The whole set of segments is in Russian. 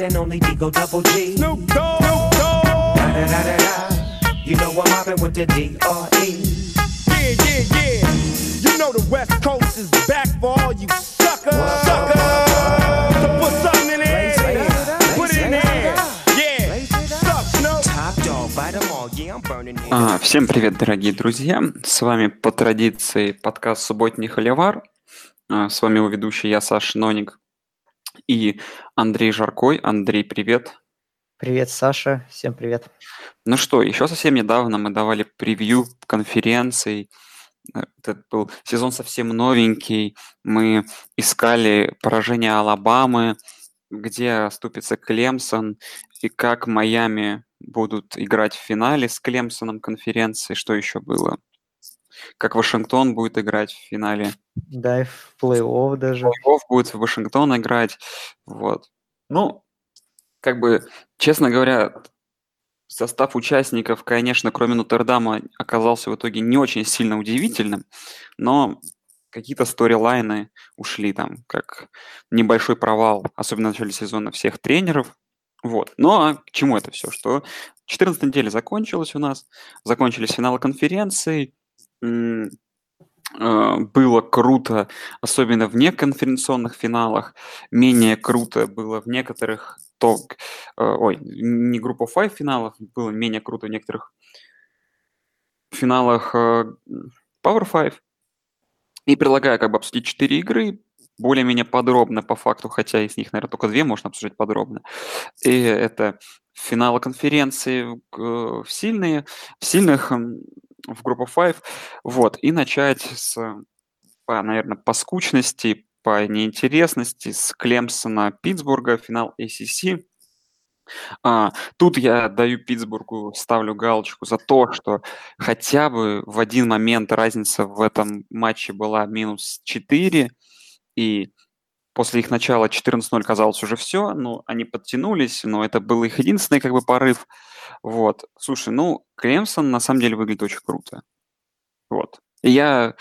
one and only Digo Double G. Snoop Dogg. Snoop Dogg. Da da da da da. You know I'm mobbing with the D.R.E. Yeah, yeah, yeah. You know the West Coast is back for all you suckers. Suckers. So put something in there. Put it in there. Yeah. Suck, Snoop. Top dog, bite 'em all. Yeah, I'm burning it. А, Всем привет, дорогие друзья! С вами по традиции подкаст «Субботний холивар». А, С вами его ведущий я, Саша Ноник, и Андрей Жаркой. Андрей, привет! Привет, Саша. Всем привет. Ну что, еще совсем недавно мы давали превью конференций. Э, Это был сезон совсем новенький. Мы искали поражение Алабамы, где оступится Клемсон, и как Майами будут играть в финале с Клемсоном конференции. Что еще было? Как Вашингтон будет играть в финале. Да, и в плей-офф даже. Плей-офф будет в Вашингтон играть. Вот. Ну, как бы, честно говоря, состав участников, конечно, кроме Нотр-Дама, оказался в итоге не очень сильно удивительным, но какие-то сторилайны ушли там, как небольшой провал, особенно в начале сезона всех тренеров. Вот. Ну а к чему это все? Что 14 неделя закончилась у нас, закончились финалы конференции, было круто, особенно в неконференционных финалах, менее круто было в некоторых топ, э, ой, не группа 5 финалов, было менее круто в некоторых финалах э, Power 5. И предлагаю как бы обсудить четыре игры, более-менее подробно по факту, хотя из них, наверное, только две можно обсуждать подробно. И это финалы конференции э, в сильные, в сильных в группу 5. Вот, и начать с, по, наверное, по скучности, по неинтересности, с Клемсона Питтсбурга, финал ACC. А, тут я даю Питтсбургу, ставлю галочку за то, что хотя бы в один момент разница в этом матче была минус 4, и после их начала 14-0 казалось уже все, ну, они подтянулись, но это был их единственный как бы порыв. Вот. Слушай, ну, Клемсон на самом деле выглядит очень круто. Вот. И я,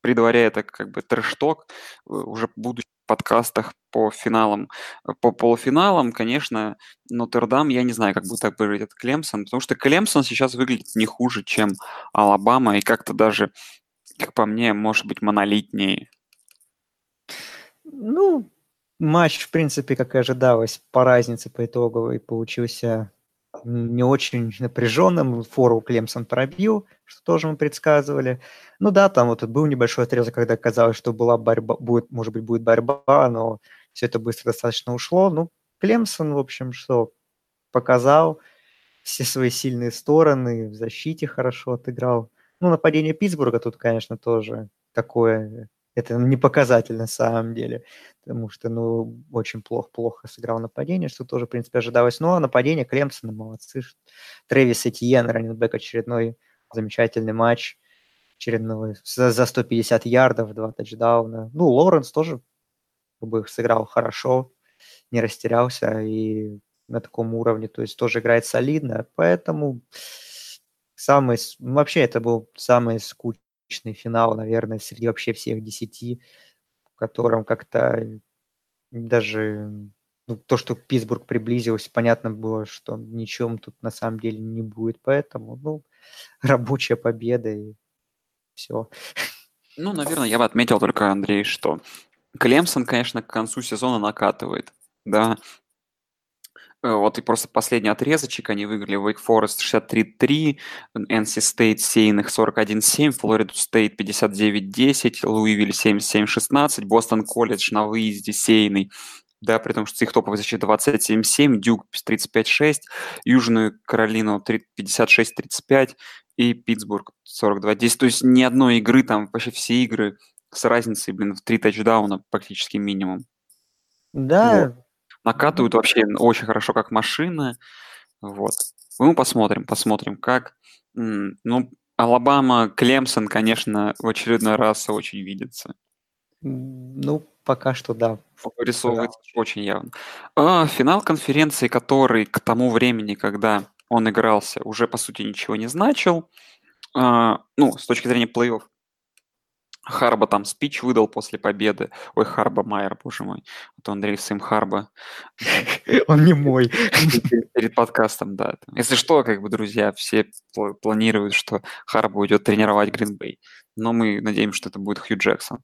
предваряя это как бы трэш-ток, э, уже в будущих подкастах по финалам, э, по полуфиналам, конечно, Нотр-Дам, я не знаю, как будет выглядит Клемсон, потому что Клемсон сейчас выглядит не хуже, чем Алабама, и как-то даже, как по мне, может быть, монолитнее. Ну, матч, в принципе, как и ожидалось, по разнице по итоговой получился не очень напряженным. Фору Клемсон пробил, что тоже мы предсказывали. Ну да, там вот был небольшой отрезок, когда казалось, что была борьба, будет, может быть, будет борьба, но все это быстро достаточно ушло. Ну, Клемсон, в общем, что показал все свои сильные стороны, в защите хорошо отыграл. Ну, нападение Питтсбурга тут, конечно, тоже такое, это не показатель на самом деле, потому что, ну, очень плохо-плохо сыграл нападение, что тоже, в принципе, ожидалось. Но нападение Клемсона, молодцы. Трэвис Этьен, раннинбэк, очередной замечательный матч, очередной за, за 150 ярдов, два тачдауна. Ну, Лоуренс тоже как бы сыграл хорошо, не растерялся и на таком уровне, то есть тоже играет солидно, поэтому самый, ну, вообще это был самый скучный финал, наверное, среди вообще всех десяти, в котором как-то даже ну, то, что Питтсбург приблизился, понятно было, что ничем тут на самом деле не будет, поэтому, ну, рабочая победа и все. Ну, наверное, я бы отметил только, Андрей, что Клемсон, конечно, к концу сезона накатывает, да. Э, Вот и просто последний отрезочек, они выиграли Wake Forest 63-3, NC State сейных 41-7, Флориду Стейт 59-10, Луивиль 77-16, Бостон Колледж на выезде сейный, да, при том, что их топовая защита 27-7, Дюк 35-6, Южную Каролину три- 56-35 и Питтсбург 42-10. То есть ни одной игры, там вообще все игры с разницей, блин, в три тачдауна практически минимум. Да, Накатывают вообще очень хорошо, как машина. Вот. Ну, посмотрим, посмотрим, как. Ну, Алабама, Клемсон, конечно, в очередной раз очень видится. ну, пока что да. Вырисовывается очень явно. А, финал конференции, который к тому времени, когда он игрался, уже, по сути, ничего не значил. А, ну, с точки зрения плей-офф. Харба там спич выдал после победы. Ой, Харба Майер, боже мой. Вот Андрей Сэм Харба. Он не мой. Перед подкастом, да. Если что, как бы, друзья, все планируют, что Харба уйдет тренировать Гринбей. Но мы надеемся, что это будет Хью Джексон.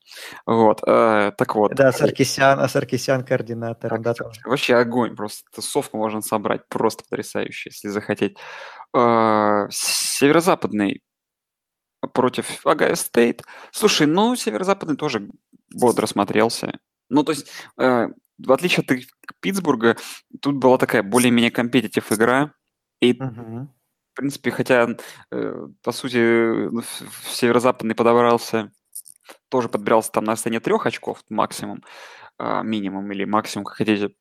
Вот, э, так вот. Да, Саркисян, а Саркисян координатор. Вообще огонь, просто тусовку можно собрать, просто потрясающе, если захотеть. Э, северо-западный против Огайо Стейт. Слушай, ну, Северо-Западный тоже бодро смотрелся. Ну, то есть, э, в отличие от Питтсбурга, тут была такая более-менее competitive игра. И, uh-huh. в принципе, хотя, э, по сути, ну, Северо-Западный подобрался, тоже подбирался там на расстоянии трех очков максимум, э, минимум или максимум, как хотите,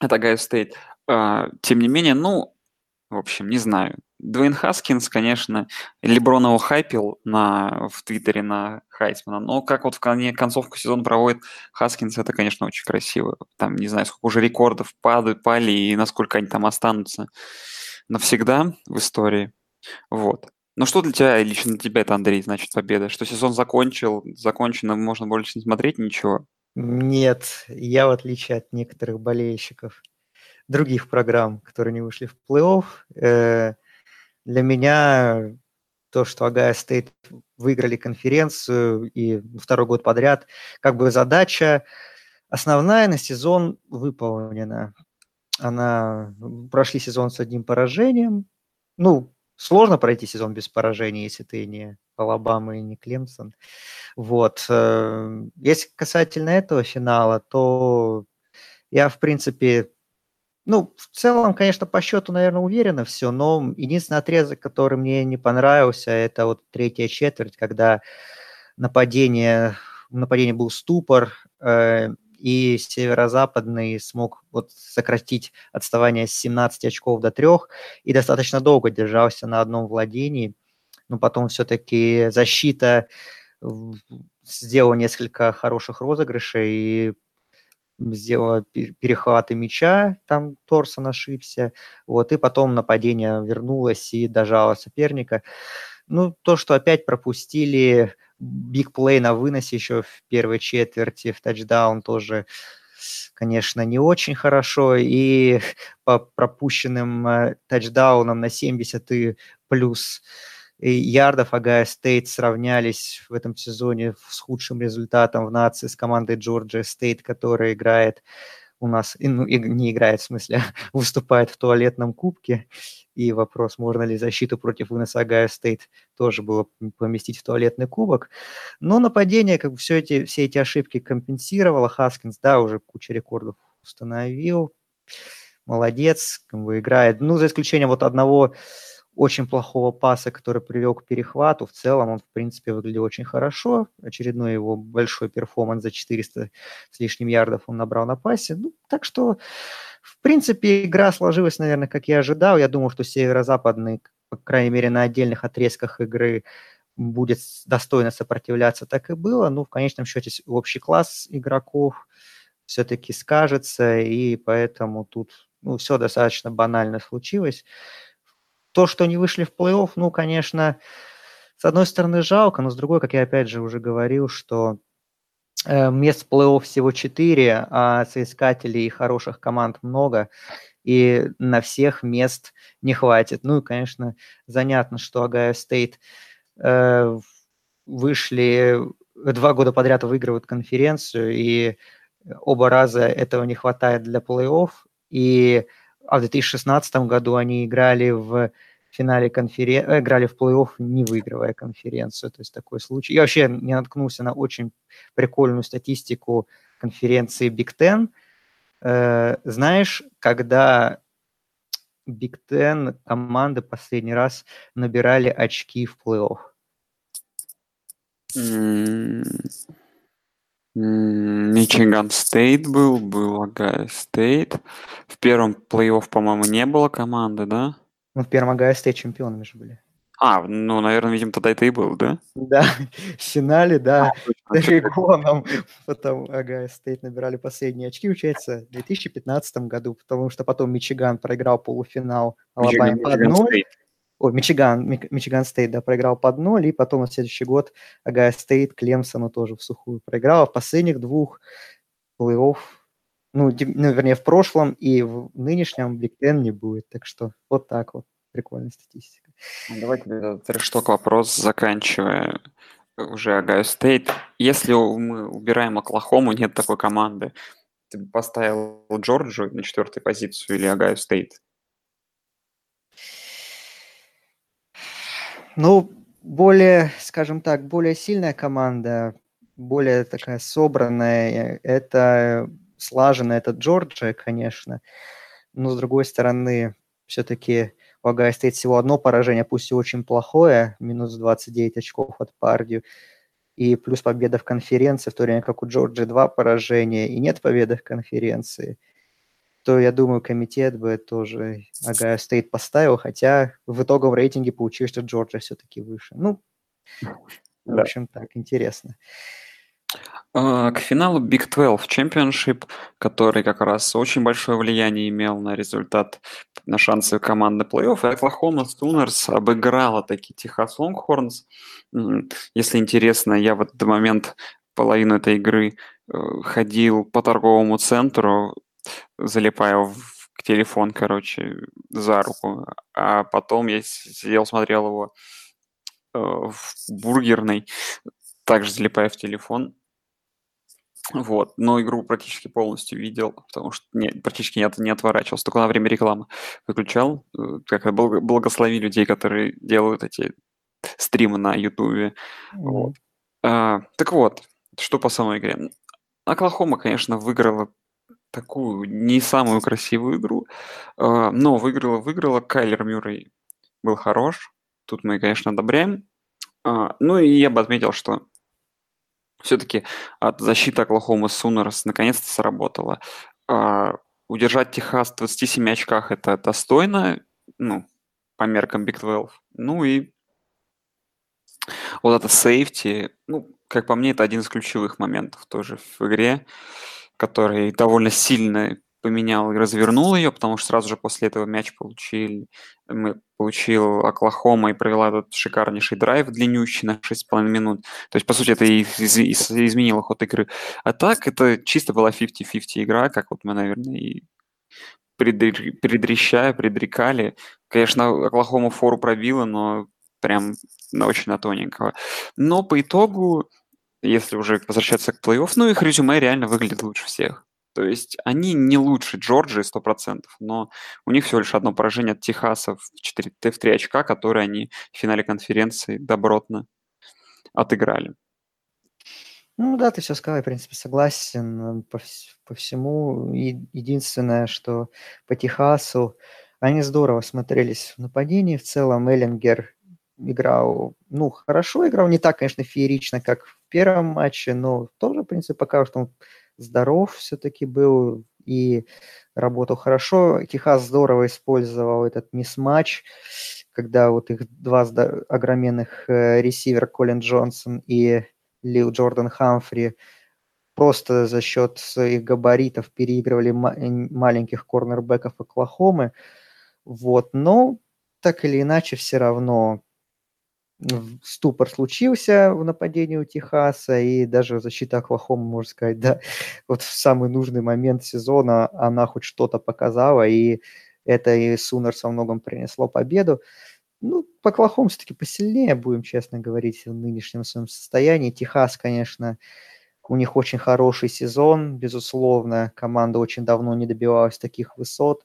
это Огайо Стейт. Э, тем не менее, ну, в общем, не знаю. Дуэйн Хаскинс, конечно, Леброн его хайпил на, в Твиттере на Хайсмана, но как вот в коне, концовку сезона проводит Хаскинс, это, конечно, очень красиво. Там, не знаю, сколько уже рекордов падают, пали, и насколько они там останутся навсегда в истории. Вот. Ну что для тебя, лично для тебя это, Андрей, значит победа? Что сезон закончил, закончено, можно больше не смотреть ничего? Нет, я в отличие от некоторых болельщиков других программ, которые не вышли в плей-офф, э, для меня то, что Огайо Стейт выиграли конференцию и второй год подряд, как бы задача основная на сезон выполнена. Они прошли сезон с одним поражением. Ну, сложно пройти сезон без поражений, если ты не Алабама и не Клемсон. Вот. Э, если касательно этого финала, то я, в принципе, ну, в целом, конечно, по счету, наверное, уверенно все, но единственный отрезок, который мне не понравился, это вот третья четверть, когда нападение, в нападении был ступор, э, и северо-западный смог вот сократить отставание с 17 очков до 3 и достаточно долго держался на одном владении. Но потом все-таки защита сделала несколько хороших розыгрышей и сделала перехваты мяча, там Торсон ошибся, вот, и потом нападение вернулось и дожало соперника. Ну, то, что опять пропустили биг плей на выносе еще в первой четверти, в тачдаун тоже, конечно, не очень хорошо, и по пропущенным э, тачдаунам на 70 и плюс ярдов Огайо Стейт сравнялись в этом сезоне с худшим результатом в нации с командой Джорджия Стейт, которая играет у нас, ну, не играет, в смысле, выступает в туалетном кубке. И вопрос, можно ли защиту против выноса Огайо Стейт тоже было поместить в туалетный кубок. Но нападение, как бы все эти, все эти ошибки компенсировало. Хаскинс, да, уже кучу рекордов установил. Молодец, как бы играет. Ну, за исключением вот одного очень плохого паса, который привел к перехвату. В целом он, в принципе, выглядел очень хорошо. Очередной его большой перформанс за 400 с лишним ярдов он набрал на пасе. Ну, так что, в принципе, игра сложилась, наверное, как я ожидал. Я думал, что северо-западный, по крайней мере, на отдельных отрезках игры будет достойно сопротивляться, так и было. Ну, в конечном счете, общий класс игроков все-таки скажется, и поэтому тут ну, все достаточно банально случилось. То, что не вышли в плей-офф, ну, конечно, с одной стороны жалко, но с другой, как я опять же уже говорил, что э, мест в плей-офф всего 4, а соискателей и хороших команд много, и на всех мест не хватит. Ну и, конечно, занятно, что Огайо Стейт э, вышли два года подряд выигрывают конференцию, и оба раза этого не хватает для плей-офф, и а в 2016 году они играли в финале конференции, э, играли в плей-офф, не выигрывая конференцию. То есть такой случай. Я вообще не наткнулся на очень прикольную статистику конференции Big Ten. Э, знаешь, когда Big Ten команды последний раз набирали очки в плей-офф? Мичиган Стейт был, был Огайо Стейт. В первом плей-офф, по-моему, не было команды, да? Ну, в первом Огайо Стейт чемпионами же были. А, ну, наверное, видимо, тогда это и был, да? Да, в финале, да, Орегоном потом Огайо Стейт набирали последние очки, получается, в 2015 году, потому что потом Мичиган проиграл полуфинал Алабаме по одной. О, Мичиган, Michigan State, да, проиграл под ноль, и потом на следующий год Ohio State Клемсону тоже в сухую проиграл. В последних двух плей-офф, ну, ну, вернее, в прошлом и в нынешнем Big Ten не будет. Так что вот так вот. Прикольная статистика. Ну, давайте trash talk вопрос, заканчивая уже Ohio State. Если мы убираем Оклахому, нет такой команды, ты поставил Джорджию на четвертой позицию или Ohio State? Ну, более, скажем так, более сильная команда, более такая собранная, это слаженная, это Джорджия, конечно. Но, с другой стороны, все-таки у Ohio State всего одно поражение, пусть и очень плохое, минус 29 очков от Purdue, и плюс победа в конференции, в то время как у Джорджии два поражения и нет победы в конференции – то я думаю, комитет бы тоже Ohio State поставил, хотя в итоговом рейтинге получилось, что Джорджия все-таки выше. Ну, в общем, так, интересно. А, к финалу Big 12 Championship, который как раз очень большое влияние имел на результат, на шансы команды плей-офф, и Оклахома Сунерс обыграла таки Техас Лонгхорнс. Если интересно, я в этот момент половину этой игры э, ходил по торговому центру, залипая в телефон, короче, за руку. А потом я сидел, смотрел его э, в бургерной, также залипая в телефон. Вот, но игру практически полностью видел, потому что не, практически не, не отворачивался, только на время рекламы выключал. Э, как благослови людей, которые делают эти стримы на Ютубе. Вот. А, так вот, что по самой игре. Оклахома, конечно, выиграла такую не самую красивую игру, а, но выиграла, выиграла. Кайлер Мюррей был хорош. Тут мы, конечно, одобряем. А, ну и я бы отметил, что все-таки от защиты Оклахомы Сунерс наконец-то сработала. Удержать Техас в 27 очках – это достойно, ну, по меркам Big 12. Ну и вот это сейфти, ну, как по мне, это один из ключевых моментов тоже в игре который довольно сильно поменял и развернул ее, потому что сразу же после этого мяч получили, мы получил Оклахома и провела этот шикарнейший драйв длиннющий на 6,5 минут. То есть, по сути, это и из- из- изменило ход игры. А так, это чисто была 50-50 игра, как вот мы, наверное, и предрещая, предрекали. Конечно, Оклахома фору пробила, но прям на очень на тоненького. Но по итогу если уже возвращаться к плей-офф, ну, их резюме реально выглядит лучше всех. То есть они не лучше Джорджии 100%, но у них всего лишь одно поражение от Техаса в, 4, в 3 очка, которые они в финале конференции добротно отыграли. Ну да, ты все сказал, я, в принципе, согласен по, по всему. Единственное, что по Техасу они здорово смотрелись в нападении. В целом Эллингер играл, ну, хорошо играл, не так, конечно, феерично, как в первом матче, но тоже, в принципе, пока что он здоров все-таки был и работал хорошо. Техас здорово использовал этот мисс-матч, когда вот их два огроменных э, ресивера Колин Джонсон и Лил Джордан Хамфри просто за счет своих габаритов переигрывали маленьких корнербеков Оклахомы. Вот, но так или иначе все равно ступор случился в нападении у Техаса, и даже защита Оклахомы, можно сказать, да, вот в самый нужный момент сезона она хоть что-то показала, и это и Сунерс во многом принесло победу. Ну, по Оклахоме все-таки посильнее, будем честно говорить, в нынешнем своем состоянии. Техас, конечно, у них очень хороший сезон, безусловно. Команда очень давно не добивалась таких высот,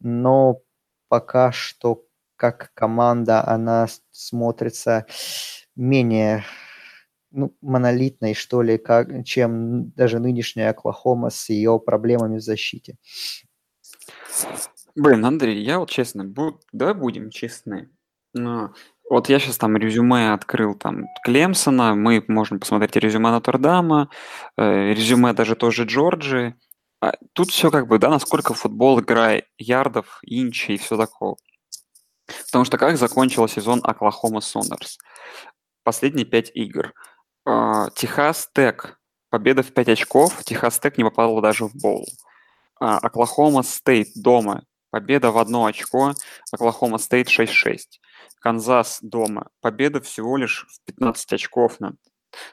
но пока что как команда она смотрится менее ну, монолитной, что ли, как, чем даже нынешняя Оклахома с ее проблемами в защите. Блин, Андрей, я вот честно, буд... давай будем честны. Но вот я сейчас там резюме открыл там Клемсона, мы можем посмотреть резюме Нотр-Дама, э, резюме даже тоже Джорджи. А тут все как бы, да, насколько футбол, игра ярдов, инчи и все такое. Потому что как закончил сезон Oklahoma Sooners? Последние пять игр. А, Texas Tech. Победа в 5 очков. Texas Tech не попал даже в bowl. А, Oklahoma State дома победа в одно очко, Oklahoma State 6-6. Канзас дома, победа всего лишь в 15 очков над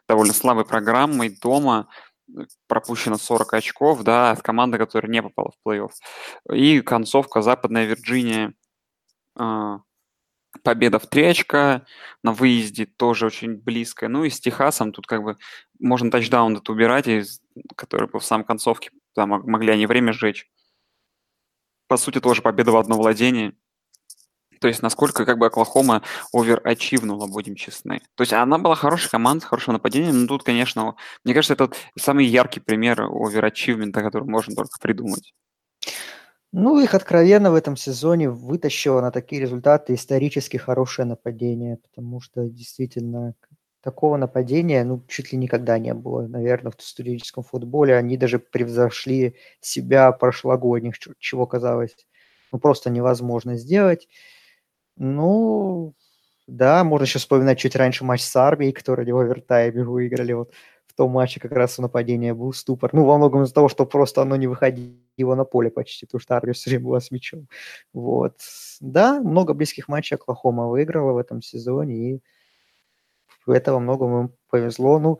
довольно слабой программой. Дома э, пропущено 40 очков, да, от команды, которая не попала в плей-офф. И концовка Западная Вирджиния, э, победа в 3 очка, на выезде тоже очень близкая. Ну и с Техасом тут как бы можно тачдаун это убирать, который был в самой концовке, там могли они время сжечь. По сути, тоже победа в одно владение. То есть насколько как бы Оклахома оверачивнула, будем честны. То есть она была хорошей командой, с хорошим нападением, но тут, конечно, мне кажется, это самый яркий пример оверачивмента, который можно только придумать. Ну, их откровенно в этом сезоне вытащило на такие результаты исторически хорошее нападение, потому что действительно такого нападения, ну, чуть ли никогда не было, наверное, в студенческом футболе. Они даже превзошли себя прошлогодних, чего казалось ну, просто невозможно сделать. Ну, да, можно еще вспоминать чуть раньше матч с армией, который в овертайме выиграли. Вот том матче как раз у нападения был ступор. Ну, во многом из-за того, что просто оно не выходило на поле почти, потому что армия все время была с мячом. Вот. Да, много близких матчей Оклахома выиграла в этом сезоне, и этого многому им повезло. Ну,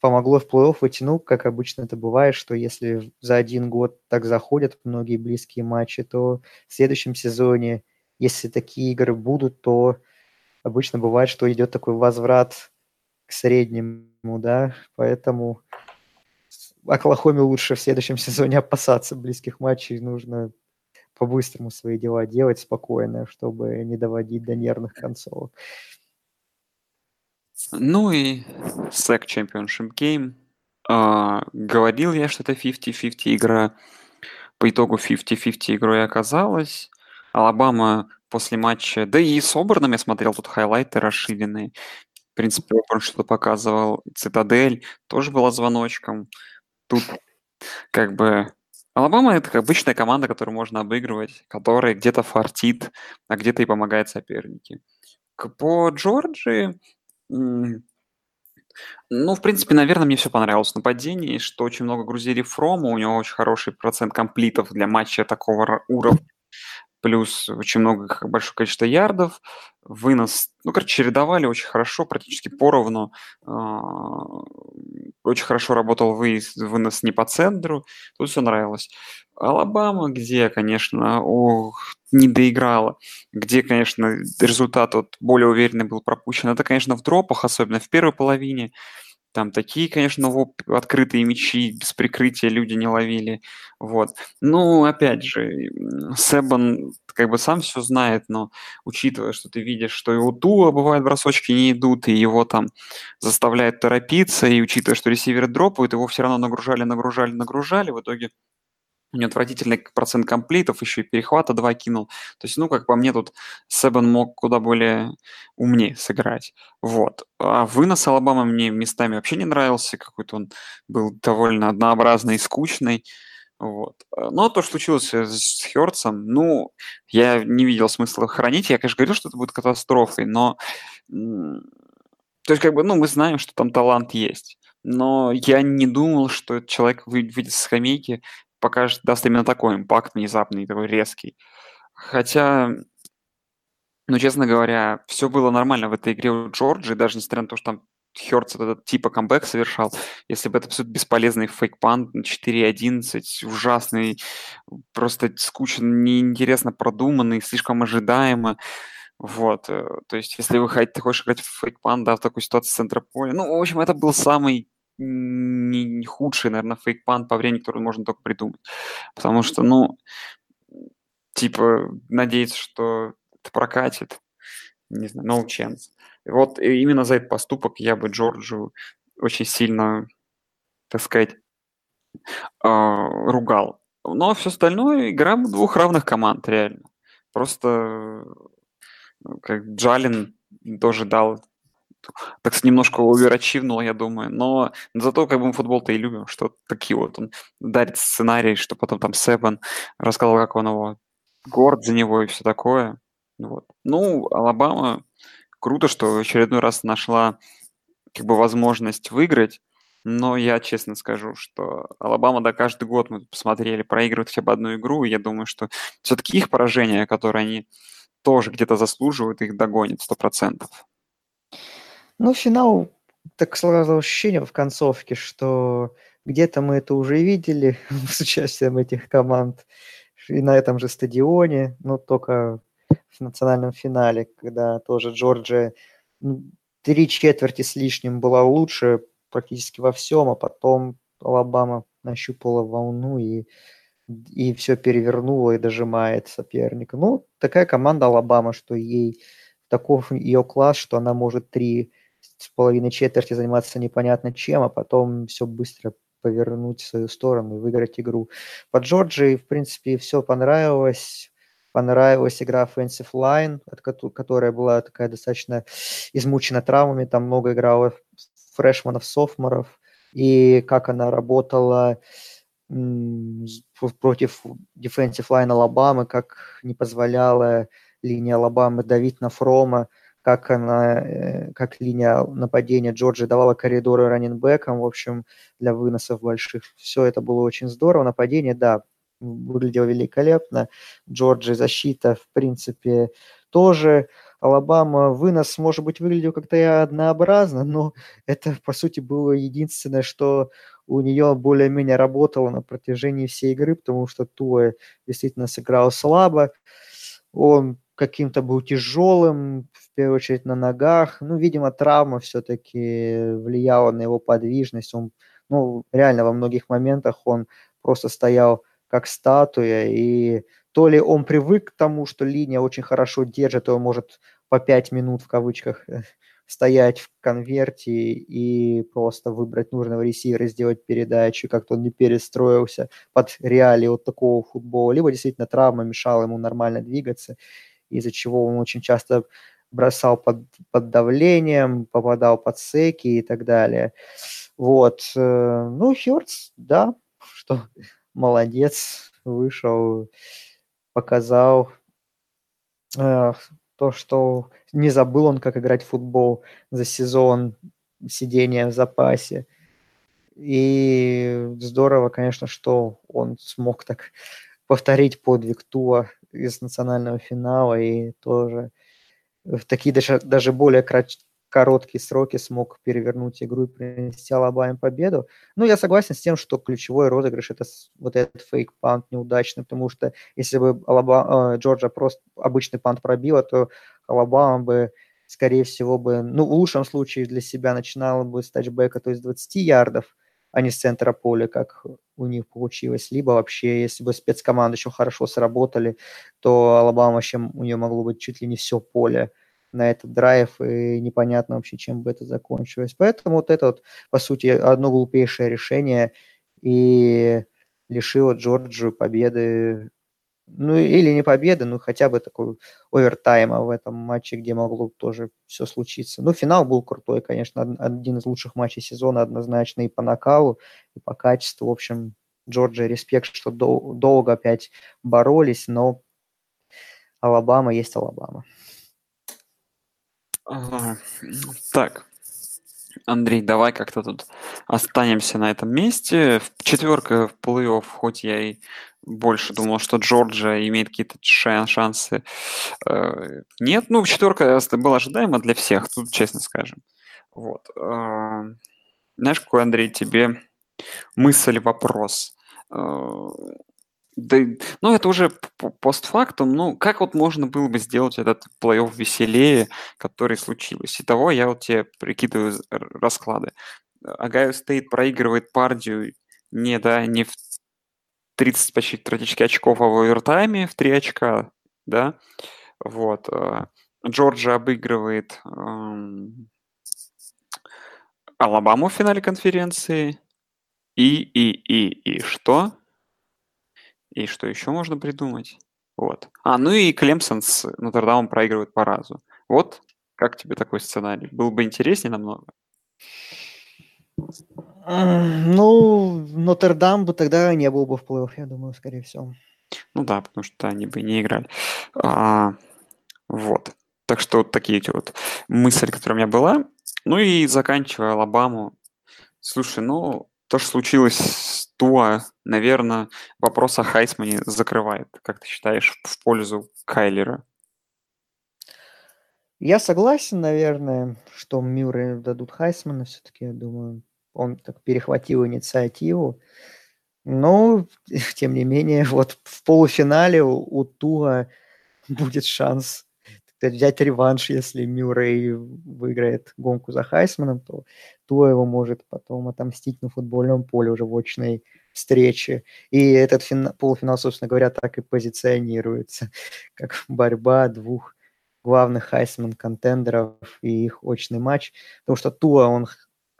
помогло в плей-офф выйти, ну, как обычно это бывает, что если за один год так заходят многие близкие матчи, то в следующем сезоне если такие игры будут, то обычно бывает, что идет такой возврат к среднему, да, поэтому Оклахоме лучше в следующем сезоне опасаться близких матчей, нужно по-быстрому свои дела делать спокойно, чтобы не доводить до нервных концовок. Ну и SEC Championship Game. Uh, говорил я, что это 50-50 игра. По итогу 50-50 игрой оказалось. Алабама после матча, да и с Оберном я смотрел тут хайлайты расширенные. В принципе, Оберн что-то показывал. Цитадель тоже была звоночком. Тут как бы Алабама это обычная команда, которую можно обыгрывать, которая где-то фартит, а где-то и помогают соперники. По Джорджии, ну, в принципе, наверное, мне все понравилось в нападении, что очень много грузили Фрома, у него очень хороший процент комплитов для матча такого уровня плюс очень много, большое количество ярдов, вынос, ну, короче, чередовали очень хорошо, практически поровну. А, очень хорошо работал выезд, вынос не по центру, тут все нравилось. Алабама, где, конечно, ох, не доиграла, где, конечно, результат вот более уверенный был пропущен, это, конечно, в дропах, особенно в первой половине. Там такие, конечно, открытые мячи без прикрытия люди не ловили. Вот. Ну, опять же, Себан как бы сам все знает, но учитывая, что ты видишь, что и у Туа бывает бросочки не идут, и его там заставляют торопиться, и учитывая, что ресиверы дропают, его все равно нагружали, нагружали, нагружали, в итоге у него отвратительный процент комплитов, еще и перехвата два кинул. То есть, ну, как по мне, тут Себен мог куда более умнее сыграть. Вот. А вынос Алабама мне местами вообще не нравился. Какой-то он был довольно однообразный и скучный. Вот. Но то, что случилось с Хёртсом, ну, я не видел смысла хранить. Я, конечно, говорил, что это будет катастрофой, но... То есть, как бы, ну, мы знаем, что там талант есть. Но я не думал, что человек выйдет с скамейки покажет, даст именно такой импакт внезапный, такой резкий. Хотя, ну, честно говоря, все было нормально в этой игре у Джорджи, даже несмотря на то, что там Хёртс этот типа камбэк совершал, если бы это абсолютно бесполезный фейк-пант 4.11, ужасный, просто скучно, неинтересно продуманный, слишком ожидаемо, вот, э, то есть, если вы хотите, хочешь играть в фейк-пант, да, в такой ситуации с центра поля, ну, в общем, это был самый не худший, наверное, фейк-пант по времени, который можно только придумать. Потому что, ну, типа, надеяться, что это прокатит, не знаю, no chance. Вот именно за этот поступок я бы Джорджу очень сильно, так сказать, а, ругал. Но все остальное игра двух равных команд, реально. Просто как Джалин тоже дал так немножко оверачивнул, я думаю. Но зато как бы мы футбол-то и любим, что такие вот он дарит сценарий, что потом там Себан рассказал, как он его горд за него и все такое. Вот. Ну, Алабама круто, что в очередной раз нашла как бы возможность выиграть. Но я честно скажу, что Алабама, да, каждый год мы посмотрели, проигрывают хотя бы одну игру, и я думаю, что все-таки их поражения, которые они тоже где-то заслуживают, их догонит 100%. Ну, финал, так сразу ощущение в концовке, что где-то мы это уже видели с участием этих команд и на этом же стадионе, но только в национальном финале, когда тоже Джорджия три четверти с лишним была лучше практически во всем, а потом Алабама нащупала волну и, и все перевернула и дожимает соперника. Ну, такая команда Алабама, что ей таков ее класс, что она может три с половиной четверти заниматься непонятно чем, а потом все быстро повернуть в свою сторону и выиграть игру. По Джорджии, в принципе, все понравилось. Понравилась игра Offensive Line, которая была такая достаточно измучена травмами. Там много играло фрешманов, софморов. И как она работала против defensive line Алабамы, как не позволяла линия Алабамы давить на Фрома – как она, э, как линия нападения Джорджи давала коридоры раненбекам, в общем, для выносов больших. Все это было очень здорово. Нападение, да, выглядело великолепно. Джорджи защита, в принципе, тоже. Алабама вынос, может быть, выглядел как-то однообразно, но это, по сути, было единственное, что у нее более-менее работало на протяжении всей игры, потому что Туэ действительно сыграл слабо. Он каким-то был тяжелым, в первую очередь на ногах. Ну, видимо, травма все-таки влияла на его подвижность. Он, ну, реально во многих моментах он просто стоял как статуя, и то ли он привык к тому, что линия очень хорошо держит, он может по пять минут в кавычках стоять в конверте и просто выбрать нужного ресивера, сделать передачу, как-то он не перестроился под реалии вот такого футбола, либо действительно травма мешала ему нормально двигаться, из-за чего он очень часто бросал под, под давлением, попадал под секи и так далее. Вот. Э, ну, Хёртс, да, что молодец, вышел, показал э, то, что не забыл он, как играть в футбол за сезон сидения в запасе. И здорово, конечно, что он смог так повторить подвиг Туа из национального финала и тоже в такие даже, даже более короткие сроки смог перевернуть игру и принести Алабаме победу. Ну, я согласен с тем, что ключевой розыгрыш это вот этот фейк-пант неудачный, потому что если бы Алаба, э, Джорджа просто обычный пант пробила, то Алабама бы, скорее всего, бы, ну, в лучшем случае для себя начинала бы с тачбека, то есть 20 ярдов, а не с центра поля, как у них получилось. Либо вообще, если бы спецкоманды еще хорошо сработали, то Алабама вообще у нее могло быть чуть ли не все поле на этот драйв, и непонятно вообще, чем бы это закончилось. Поэтому вот это вот, по сути, одно глупейшее решение и лишило Джорджию победы ну или не победы, ну хотя бы такой овертайма в этом матче, где могло тоже все случиться. Ну, финал был крутой, конечно, один из лучших матчей сезона однозначно и по накалу, и по качеству. В общем, Джорджия, респект, что дол- долго опять боролись, но Алабама есть Алабама. Ага. Так, Андрей, давай как-то тут останемся на этом месте. Четверка в плей-офф, хоть я и больше думал, что Джорджия имеет какие-то шансы. Э, нет, ну, четверка была ожидаема для всех, тут честно скажем. Вот. Э, знаешь, какой, Андрей, тебе мысль, вопрос? Э, да, ну, это уже постфактум. Ну, как вот можно было бы сделать этот плей-офф веселее, который случилось? Итого я вот тебе прикидываю расклады. Ohio State проигрывает Purdue не, да, не в 30 почти практически очков а в овертайме в 3 очка, да, вот. Э, Джорджия обыгрывает эм, Алабаму в финале конференции. И, и, и, и что? И что еще можно придумать? Вот. А, ну и Клемсон с Нотр-Дамом проигрывают по разу. Вот как тебе такой сценарий? Был бы интереснее намного? Ну, Нотр-Дам бы тогда не был бы в плей я думаю, скорее всего. Ну да, потому что они бы не играли. А, вот. Так что вот такие эти вот мысли, которые у меня была. Ну и заканчивая Алабаму, Слушай, ну, то, что случилось с Туа, наверное, вопрос о Хайсмане закрывает. Как ты считаешь, в пользу Кайлера? Я согласен, наверное, что Мюррей дадут Хайсмана все-таки, я думаю. Он так перехватил инициативу. Но, тем не менее, вот в полуфинале у, у Туа будет шанс взять реванш, если Мюррей выиграет гонку за Хайсманом, то Туа его может потом отомстить на футбольном поле уже в очной встрече. И этот фина- полуфинал, собственно говоря, так и позиционируется, как борьба двух главных Heisman contender ов и их очный матч. Потому что Туа, он,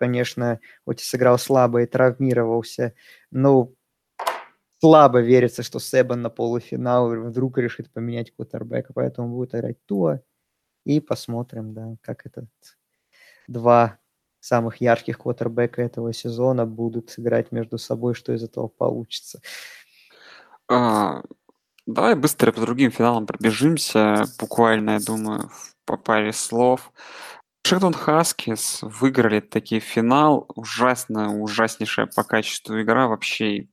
конечно, хоть и сыграл слабо и травмировался, но слабо верится, что Себан на полуфинал вдруг решит поменять кутербека, поэтому будет играть Туа. И посмотрим, да, как этот два самых ярких квотербека этого сезона будут играть между собой, что из этого получится. А, давай быстро по другим финалам пробежимся, буквально, я думаю, по паре слов. Вашингтон Хаскис выиграли таки финал. Ужасно, ужаснейшая по качеству игра. Вообще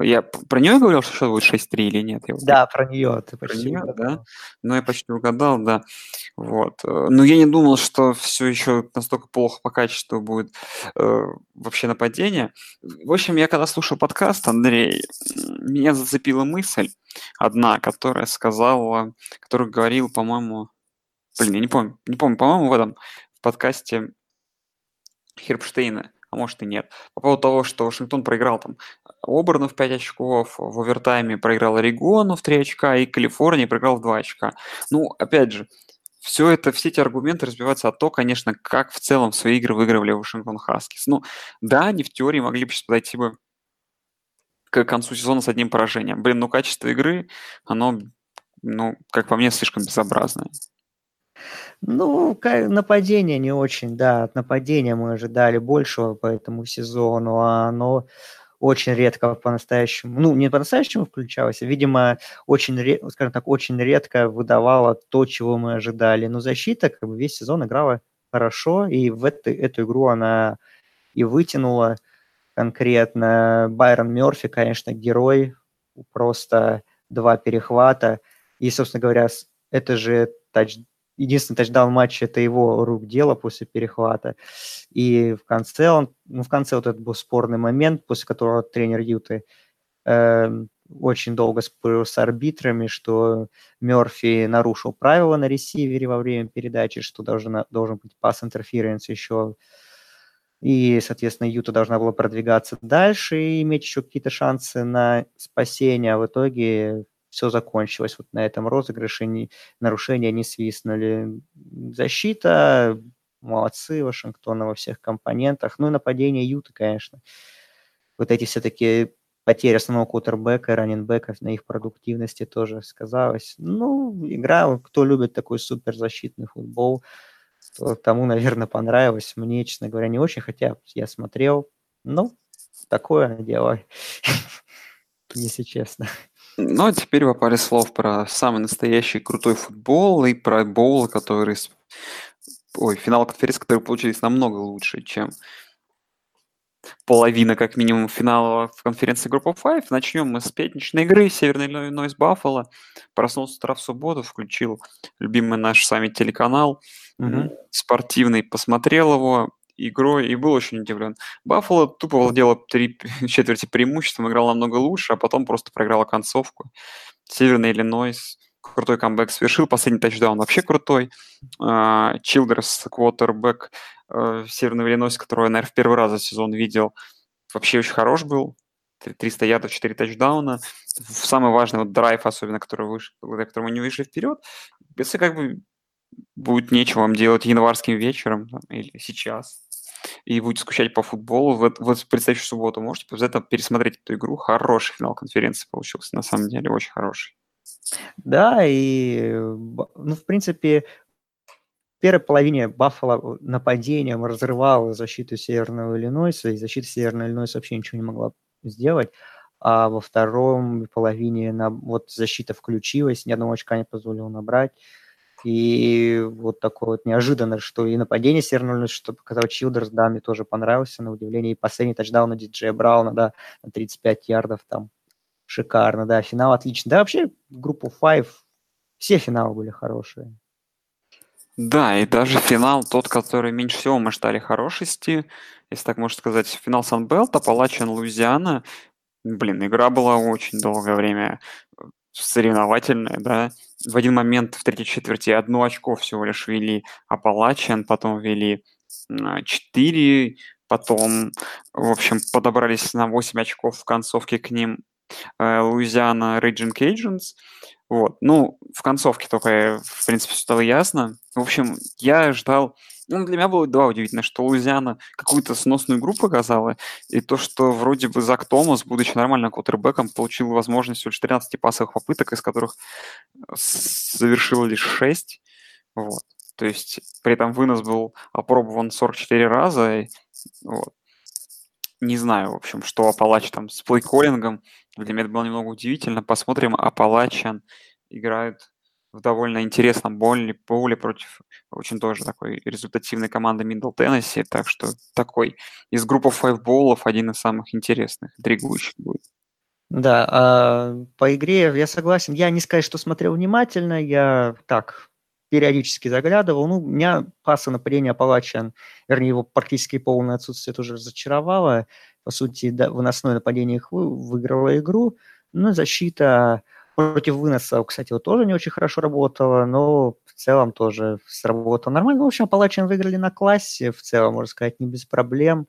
я про нее говорил, что счет будет 6-3 или нет? Я да, про нее ты почти про нее, угадал. да? Ну, я почти угадал, да. Вот. Но я не думал, что все еще настолько плохо по качеству будет э, вообще нападение. В общем, я когда слушал подкаст, Андрей, меня зацепила мысль одна, которая сказала, которую говорил, по-моему, блин, я не помню, не помню, по-моему, в этом в подкасте Хербштейна а может и нет. По поводу того, что Вашингтон проиграл там Оберну в 5 очков, в овертайме проиграл Орегону в 3 очка и Калифорнии проиграл в 2 очка. Ну, опять же, все это, все эти аргументы разбиваются от того, конечно, как в целом свои игры выигрывали Вашингтон Хаскис. Ну, да, они в теории могли бы сейчас подойти бы к концу сезона с одним поражением. Блин, ну качество игры, оно, ну, как по мне, слишком безобразное. Ну, нападение не очень, да. От нападения мы ожидали большего по этому сезону, а оно очень редко по-настоящему, ну, не по-настоящему включалось, а, видимо, очень, скажем так, очень редко выдавало то, чего мы ожидали. Но защита как бы весь сезон играла хорошо, и в эту, эту игру она и вытянула конкретно. Байрон Мерфи, конечно, герой, просто два перехвата. И, собственно говоря, это же тач, единственный тачдаун матча это его рук дело после перехвата. И в конце он, ну, в конце вот этот был спорный момент, после которого тренер Юты э, очень долго спорил с арбитрами, что Мерфи нарушил правила на ресивере во время передачи, что должен, должен быть пас интерференс еще. И, соответственно, Юта должна была продвигаться дальше и иметь еще какие-то шансы на спасение. А в итоге все закончилось вот на этом розыгрыше, не, нарушения не свистнули. Защита, молодцы Вашингтона во всех компонентах. Ну и нападение Юта, конечно. Вот эти все-таки потери основного кутербека и раненбека на их продуктивности тоже сказалось. Ну, игра, кто любит такой суперзащитный футбол, то тому, наверное, понравилось. Мне, честно говоря, не очень, хотя я смотрел. Ну, такое дело, если честно. Ну, а теперь по паре слов про самый настоящий крутой футбол и про боул, который... Ой, финал конференции, которые получились намного лучше, чем половина, как минимум, финала в конференции группы 5. Начнем мы с пятничной игры. Северный Иллинойс Баффало. Проснулся с утра в субботу, включил любимый наш с вами телеканал. Mm-hmm. Спортивный. Посмотрел его игрой и был очень удивлен. Баффало тупо владела три четверти преимуществом, играл намного лучше, а потом просто проиграла концовку. Северный Иллинойс крутой камбэк совершил, последний тачдаун вообще крутой. Чилдерс, квотербек Северного Иллинойса, которого я, наверное, в первый раз за сезон видел, вообще очень хорош был. 300 ядов, 4 тачдауна. Самый важный вот драйв, особенно, который вышел, благодаря которому не вышли вперед. Если как бы будет нечего вам делать январским вечером там, или сейчас, и будете скучать по футболу, вот, вот предстоящую субботу можете обязательно пересмотреть эту игру. Хороший финал конференции получился, на самом деле, очень хороший. Да, и, ну, в принципе, в первой половине Баффало нападением разрывала защиту Северного Иллинойса, и защита Северного Иллинойса вообще ничего не могла сделать. А во втором половине на, вот защита включилась, ни одного очка не позволила набрать. И вот такое вот неожиданно, что и нападение свернули, что показал Чилдерс, да, мне тоже понравился, на удивление. И последний тачдаун на диджея Брауна, да, на 35 ярдов там. Шикарно, да, финал отлично. Да, вообще группу Five, все финалы были хорошие. Да, и даже финал, тот, который меньше всего мы ждали хорошести, если так можно сказать, финал Sun Belt, Appalachian, Луизиана. Блин, игра была очень долгое время соревновательная, да. В один момент в третьей четверти одно очко всего лишь вели Appalachian, потом вели 4, потом, в общем, подобрались на 8 очков в концовке к ним э, Луизиана Ragin' Cajuns. Вот. Ну, в концовке только, в принципе, стало ясно. В общем, я ждал... Ну, для меня было два удивительно, что Луизиана какую-то сносную игру показала, и то, что вроде бы Зак Томас, будучи нормальным квотербеком, получил возможность всего лишь 13 пасовых попыток, из которых совершил лишь 6. Вот. То есть при этом вынос был опробован 44 раза. И, вот. Не знаю, в общем, что Апалач там с плейколлингом. Для меня это было немного удивительно. Посмотрим, Апалачан играют в довольно интересном боуле, боуле против очень тоже такой результативной команды Middle Tennessee. Так что такой из группы Five Боулов один из самых интересных, интригующих будет. Да, а по игре я согласен. Я не сказать, что смотрел внимательно, я так периодически заглядывал. Ну, меня пасы нападения Апалачан, вернее, его практически полное отсутствие тоже разочаровало. По сути, да, выносное нападение их вы, выиграло игру. Но защита против выноса, кстати, вот тоже не очень хорошо работала, но в целом тоже сработало нормально. Ну, в общем, Апалачан выиграли на классе, в целом, можно сказать, не без проблем.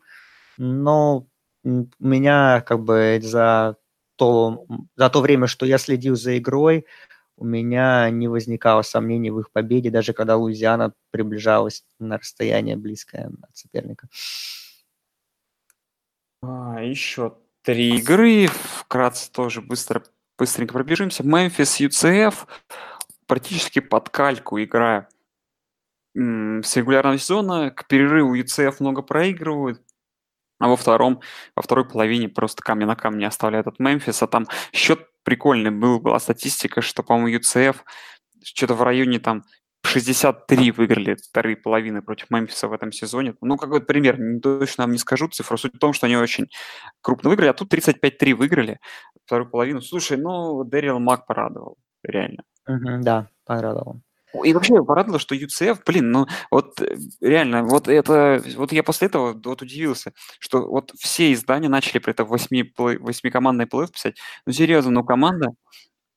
Но меня как бы за то, за то время, что я следил за игрой, у меня не возникало сомнений в их победе, даже когда Луизиана приближалась на расстояние близкое от соперника. А, еще три игры. Вкратце тоже быстро, быстренько пробежимся. Мемфис UCF практически под кальку игра с регулярного сезона. К перерыву UCF много проигрывают. А во втором, во второй половине просто камня на камне оставляют от Мемфиса. Там счет прикольный был, была статистика, что, по-моему, UCF что-то в районе там 63 выиграли вторые половины против Мемфиса в этом сезоне. Ну, какой-то пример, не точно вам не скажу цифру. Суть в том, что они очень крупно выиграли, а тут 35-3 выиграли вторую половину. Слушай, ну, Дэрил Мак порадовал, реально. Угу, да, порадовал. И вообще порадовало, что UCF, блин, ну вот э, реально, вот это, вот я после этого вот удивился, что вот все издания начали при этом восьми, восьмикомандный плей писать. Ну серьезно, ну команда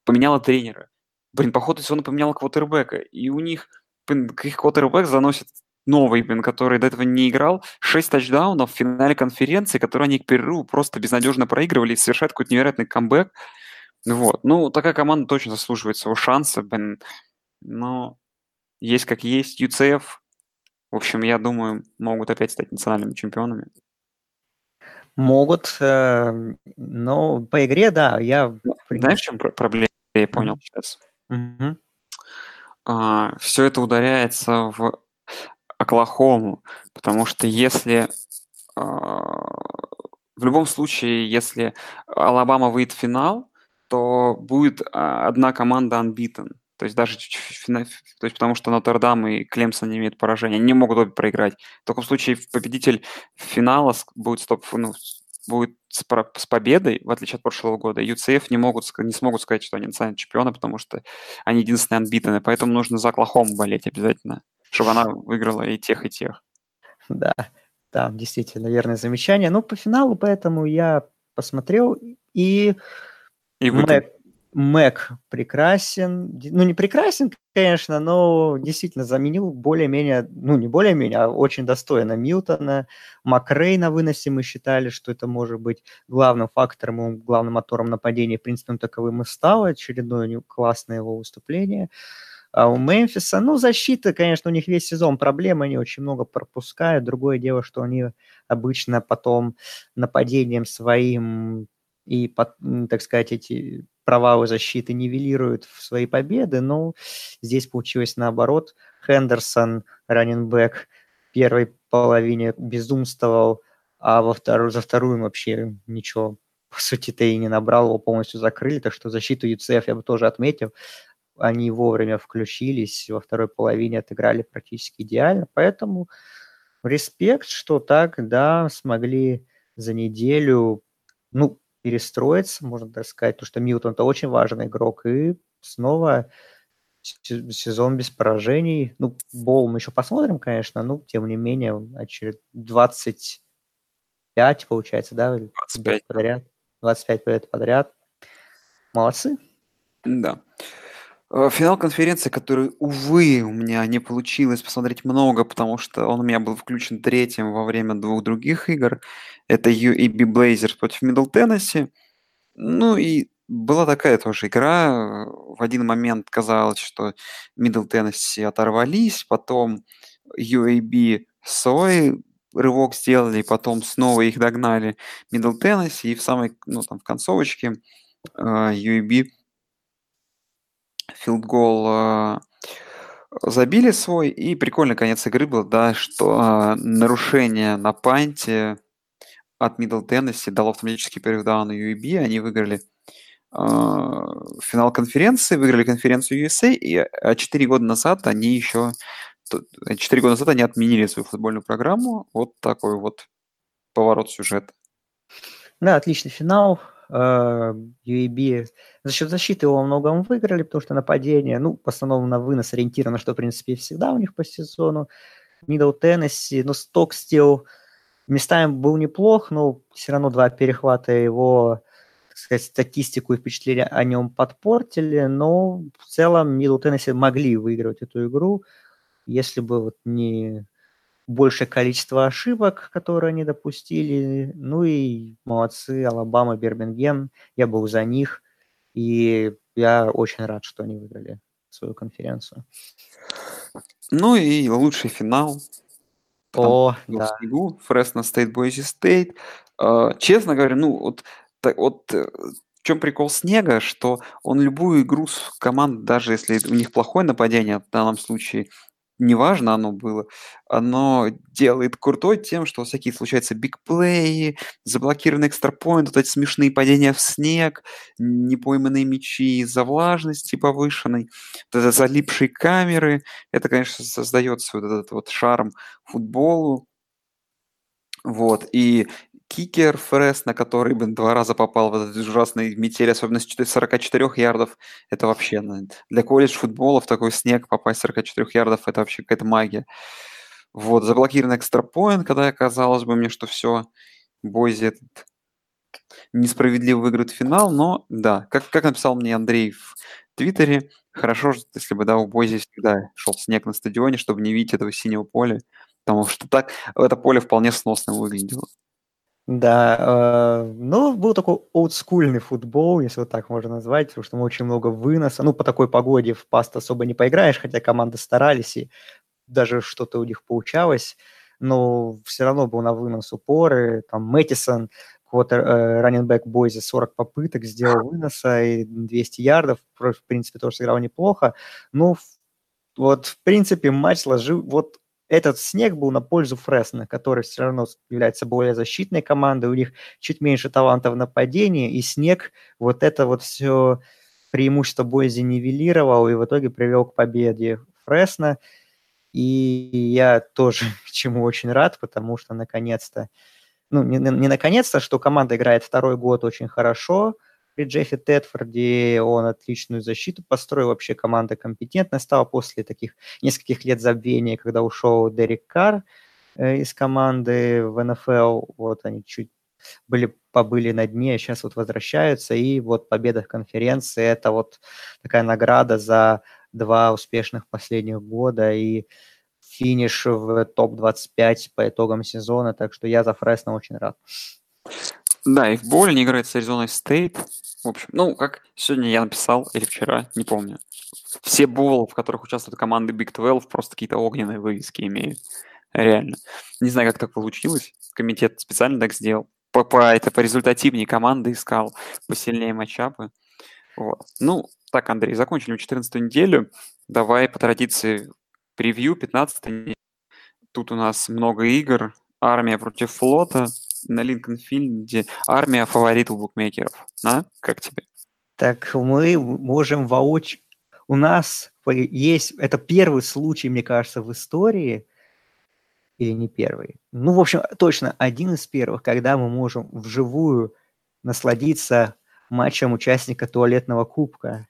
поменяла тренера. Блин, по ходу сезона поменяла квотербека. И у них, блин, их квотербек заносит новый, блин, который до этого не играл, шесть тачдаунов в финале конференции, которые они к перерыву просто безнадежно проигрывали и совершают какой-то невероятный камбэк. Вот. Ну, такая команда точно заслуживает своего шанса, блин но есть как есть. UCF, в общем, я думаю, могут опять стать национальными чемпионами. Могут, э, но по игре, да, я... Ну, знаешь, в чем проблема? Я понял сейчас. Mm-hmm. А, все это ударяется в Оклахому, потому что если а, в любом случае, если Алабама выйдет в финал, то будет а, одна команда unbeaten. То есть даже то есть потому что Нотр-Дам и Клемсон не имеют поражения, они не могут обе проиграть. В таком случае победитель финала будет, стоп, ну, будет с, с победой, в отличие от прошлого года. UCF не, могут, не смогут сказать, что они национальные чемпионы, потому что они единственные анбитаны. Поэтому нужно за Оклахому болеть обязательно, чтобы она выиграла и тех, и тех. Да, да, действительно, верное замечание. Ну, по финалу, поэтому я посмотрел и... И мы, Мэг прекрасен. Ну, не прекрасен, конечно, но действительно заменил более-менее, ну, не более-менее, а очень достойно Милтона. Макрей на выносе мы считали, что это может быть главным фактором, главным мотором нападения. В принципе, он таковым и стал. Очередное классное его выступление. А у Мемфиса, ну, защита, конечно, у них весь сезон проблемы, они очень много пропускают. Другое дело, что они обычно потом нападением своим и, так сказать, эти провалы защиты нивелируют в свои победы, но здесь получилось наоборот. Хендерсон, раненбэк, в первой половине безумствовал, а во вторую, за вторую вообще ничего, по сути-то и не набрал, его полностью закрыли, так что защиту UCF я бы тоже отметил. они вовремя включились, во второй половине отыграли практически идеально, поэтому респект, что так, да, смогли за неделю, ну, перестроиться, можно так сказать, потому что Милтон это очень важный игрок, и снова сезон без поражений. Ну, Бол мы еще посмотрим, конечно, но тем не менее, очеред... 25, получается, да? 25. Подряд. 25 побед подряд. Молодцы. Да. Э, финал конференции, который, увы, у меня не получилось посмотреть много, потому что он у меня был включен третьим во время двух других игр. Это UAB Blazers против Middle Tennessee. Ну и была такая тоже игра. В один момент казалось, что Middle Tennessee оторвались, потом UAB свой рывок сделали, потом снова их догнали Middle Tennessee, и в самой, ну, там, в концовочке uh, UAB филдгол uh, забили свой, и прикольный конец игры был, да, что uh, нарушение на панте от Middle Tennessee дало автоматический перерыв на UAB, они выиграли а, финал конференции, выиграли конференцию USA, и а 4 года назад они еще... 4 года назад они отменили свою футбольную программу. Вот такой вот поворот сюжета. Да, отличный финал. UAB за счет защиты его во многом выиграли, потому что нападение, ну, в основном на вынос ориентировано, что, в принципе, всегда у них по сезону. Middle Tennessee, ну, Stockstill местами был неплох, но все равно два перехвата его сказать, статистику и впечатление о нем подпортили, но в целом Middle Tennessee могли выигрывать эту игру, если бы вот не большее количество ошибок, которые они допустили. Ну и молодцы, Алабама, Бирмингем, я был за них, и я очень рад, что они выиграли свою конференцию. Ну и лучший финал. О, да. снегу, Fresno State, Boise State. Честно говоря, ну вот вот, э, в чем прикол Снега, что он любую игру с команд, даже если у них плохое нападение, в данном случае неважно оно было, оно делает крутой тем, что всякие случаются бигплеи, заблокированный extra point, вот эти смешные падения в снег, непойманные мячи из-за влажности повышенной, вот это залипшие камеры, это, конечно, создает вот этот вот шарм футболу, вот, и кикер Фрес, на который, блин, два раза попал в этот ужасный метель, особенно с 44 ярдов, это вообще, ну, для колледж футбола в такой снег попасть с 44 ярдов, это вообще какая-то магия. Вот, заблокированный экстрапоинт, когда казалось бы мне, что все, Бойзи этот несправедливо выиграет финал, но да, как, как написал мне Андрей в Твиттере, хорошо, если бы, да, у Бойзи всегда шел снег на стадионе, чтобы не видеть этого синего поля, потому что так это поле вполне сносно выглядело. Да, э, ну, был такой олдскульный футбол, если вот так можно назвать, потому что мы очень много выноса. Ну, по такой погоде в паст особо не поиграешь, хотя команды старались, и даже что-то у них получалось, но все равно был на вынос упоры. Там Мэттисон, э, раненбэк Бойзи, 40 попыток сделал выноса и 200 ярдов. В принципе, тоже сыграл неплохо. Ну, вот, в принципе, матч сложил... Вот этот снег был на пользу Фресно, который все равно является более защитной командой, у них чуть меньше талантов в нападении, и снег вот это вот все преимущество Бойзи нивелировал и в итоге привел к победе Фресно. И я тоже чему очень рад, потому что наконец-то, ну, не, не наконец-то, что команда играет второй год очень хорошо – при Джеффе Тедфорде он отличную защиту построил, вообще команда компетентная стала после таких нескольких лет забвения, когда ушел Дерек Карр э, из команды в НФЛ, вот они чуть были, побыли на дне, сейчас вот возвращаются, и вот победа в конференции – это вот такая награда за два успешных последних года, и финиш в топ-25 по итогам сезона, так что я за Фресно очень рад. Да, и в боуле не играет с Аризоной Стейт. В общем, ну, как сегодня я написал, или вчера, не помню. Все боулы, в которых участвуют команды Big 12, просто какие-то огненные вывески имеют. Реально. Не знаю, как так получилось. Комитет специально так сделал. По, по, это по результативнее команды искал, посильнее матчапы. Вот. Ну, так, Андрей, закончили 14 неделю. Давай по традиции превью 15 неделю. Тут у нас много игр. Армия против флота на Линкольн-Филде армия фаворит у букмекеров. А? Как тебе? Так мы можем воочию у нас есть, это первый случай, мне кажется, в истории, или не первый, ну, в общем, точно один из первых, когда мы можем вживую насладиться матчем участника туалетного кубка.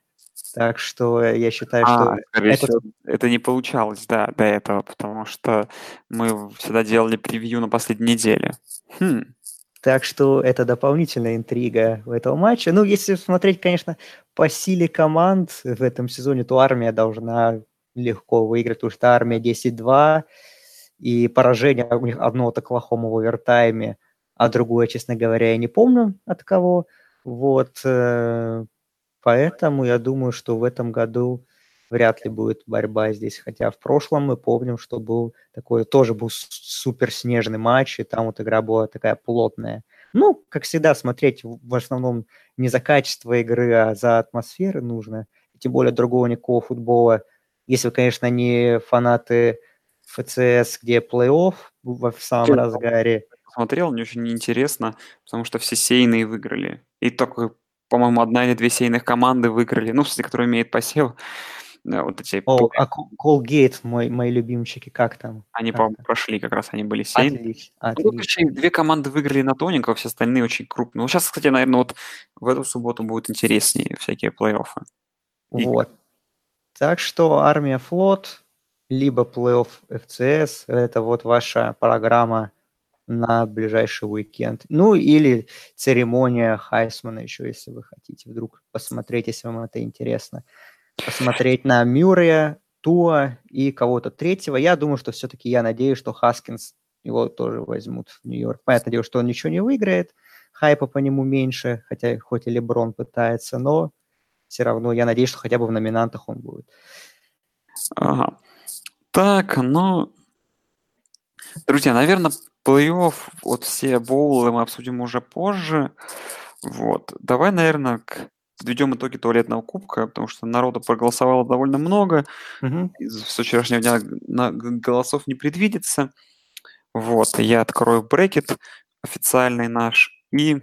Так что я считаю, А, что это всего, это не получалось, да, до этого, потому что мы всегда делали превью на последней неделе. Хм, Так что это дополнительная интрига в этого матча. Ну, если смотреть, конечно, по силе команд в этом сезоне, то армия должна легко выиграть, потому что армия 10-2, и поражение у них одно от Оклахома в овертайме, а другое, честно говоря, я не помню от кого. Вот, э, поэтому я думаю, что в этом году вряд ли будет борьба здесь, хотя в прошлом мы помним, что был такой, тоже был с- супер снежный матч, и там вот игра была такая плотная. Ну, как всегда, смотреть в основном не за качество игры, а за атмосферы нужно. Тем более другого никакого футбола. Если вы, конечно, не фанаты ФЦС, где плей-офф в самом разгаре. посмотрел, мне очень интересно, потому что все сейные выиграли. И только, по-моему, одна или две сейных команды выиграли, ну, в смысле, которые имеют посев, э, вот эти, О, по- а Колгейт, мой, мои любимчики, как там? они, по-моему, там? прошли, как раз они были. Отлично, Ну, только отлично. еще две команды выиграли на тоненького, все остальные очень крупные. Ну, сейчас, кстати, наверное, вот в эту субботу будут интереснее всякие плей-оффы. И- Вот. Так что армия флот, либо плей-офф ФЦС, это вот ваша программа на ближайший уикенд. Ну или церемония Хайсмана еще, если вы хотите вдруг посмотреть, если вам это интересно. Посмотреть на Мюррея, Туа и кого-то третьего. Я думаю, что все-таки я надеюсь, что Хаскинс его тоже возьмут в Нью-Йорк. Понятное дело, что он ничего не выиграет, хайпа по нему меньше, хотя хоть и Леброн пытается, но все равно я надеюсь, что хотя бы в номинантах он будет. Ага. Так, ну, друзья, наверное, плей-офф, вот все боулы мы обсудим уже позже. Вот. Давай, наверное, к... подведем итоги туалетного кубка, потому что народу проголосовало довольно много. Из- С вчерашнего дня на- голосов не предвидится. Вот, я открою брекет официальный наш и...